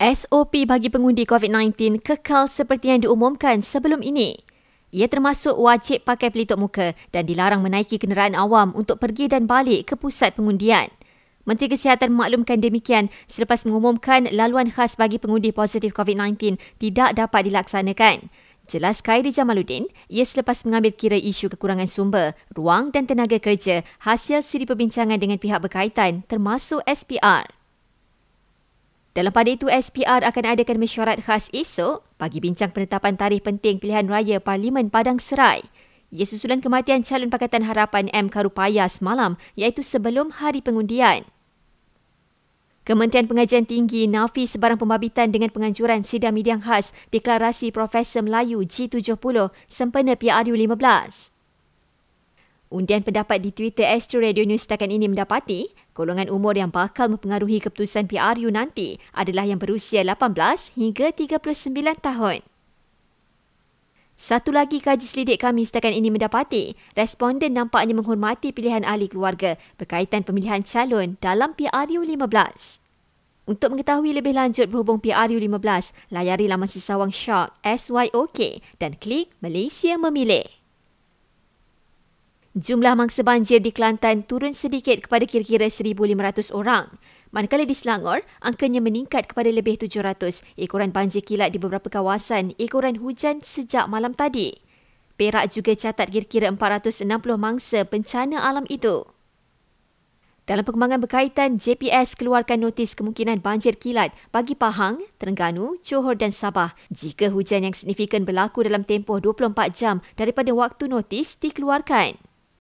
SOP bagi pengundi COVID-19 kekal seperti yang diumumkan sebelum ini. Ia termasuk wajib pakai pelitup muka dan dilarang menaiki kenderaan awam untuk pergi dan balik ke pusat pengundian. Menteri Kesihatan memaklumkan demikian selepas mengumumkan laluan khas bagi pengundi positif COVID-19 tidak dapat dilaksanakan. Jelas Khairi Jamaluddin, ia selepas mengambil kira isu kekurangan sumber, ruang dan tenaga kerja hasil siri perbincangan dengan pihak berkaitan termasuk SPR. Dalam pada itu, SPR akan adakan mesyuarat khas esok bagi bincang penetapan tarikh penting pilihan raya Parlimen Padang Serai. Ia susulan kematian calon Pakatan Harapan M. Karupaya semalam iaitu sebelum hari pengundian. Kementerian Pengajian Tinggi nafi sebarang pembabitan dengan penganjuran sidang media khas deklarasi Profesor Melayu G70 sempena PRU 15. Undian pendapat di Twitter Astro Radio News setakat ini mendapati golongan umur yang bakal mempengaruhi keputusan PRU nanti adalah yang berusia 18 hingga 39 tahun. Satu lagi kaji selidik kami setakat ini mendapati responden nampaknya menghormati pilihan ahli keluarga berkaitan pemilihan calon dalam PRU 15. Untuk mengetahui lebih lanjut berhubung PRU 15, layari laman Sisawang Shark SYOK dan klik Malaysia Memilih. Jumlah mangsa banjir di Kelantan turun sedikit kepada kira-kira 1,500 orang. Manakala di Selangor, angkanya meningkat kepada lebih 700 ekoran banjir kilat di beberapa kawasan ekoran hujan sejak malam tadi. Perak juga catat kira-kira 460 mangsa bencana alam itu. Dalam perkembangan berkaitan, JPS keluarkan notis kemungkinan banjir kilat bagi Pahang, Terengganu, Johor dan Sabah jika hujan yang signifikan berlaku dalam tempoh 24 jam daripada waktu notis dikeluarkan.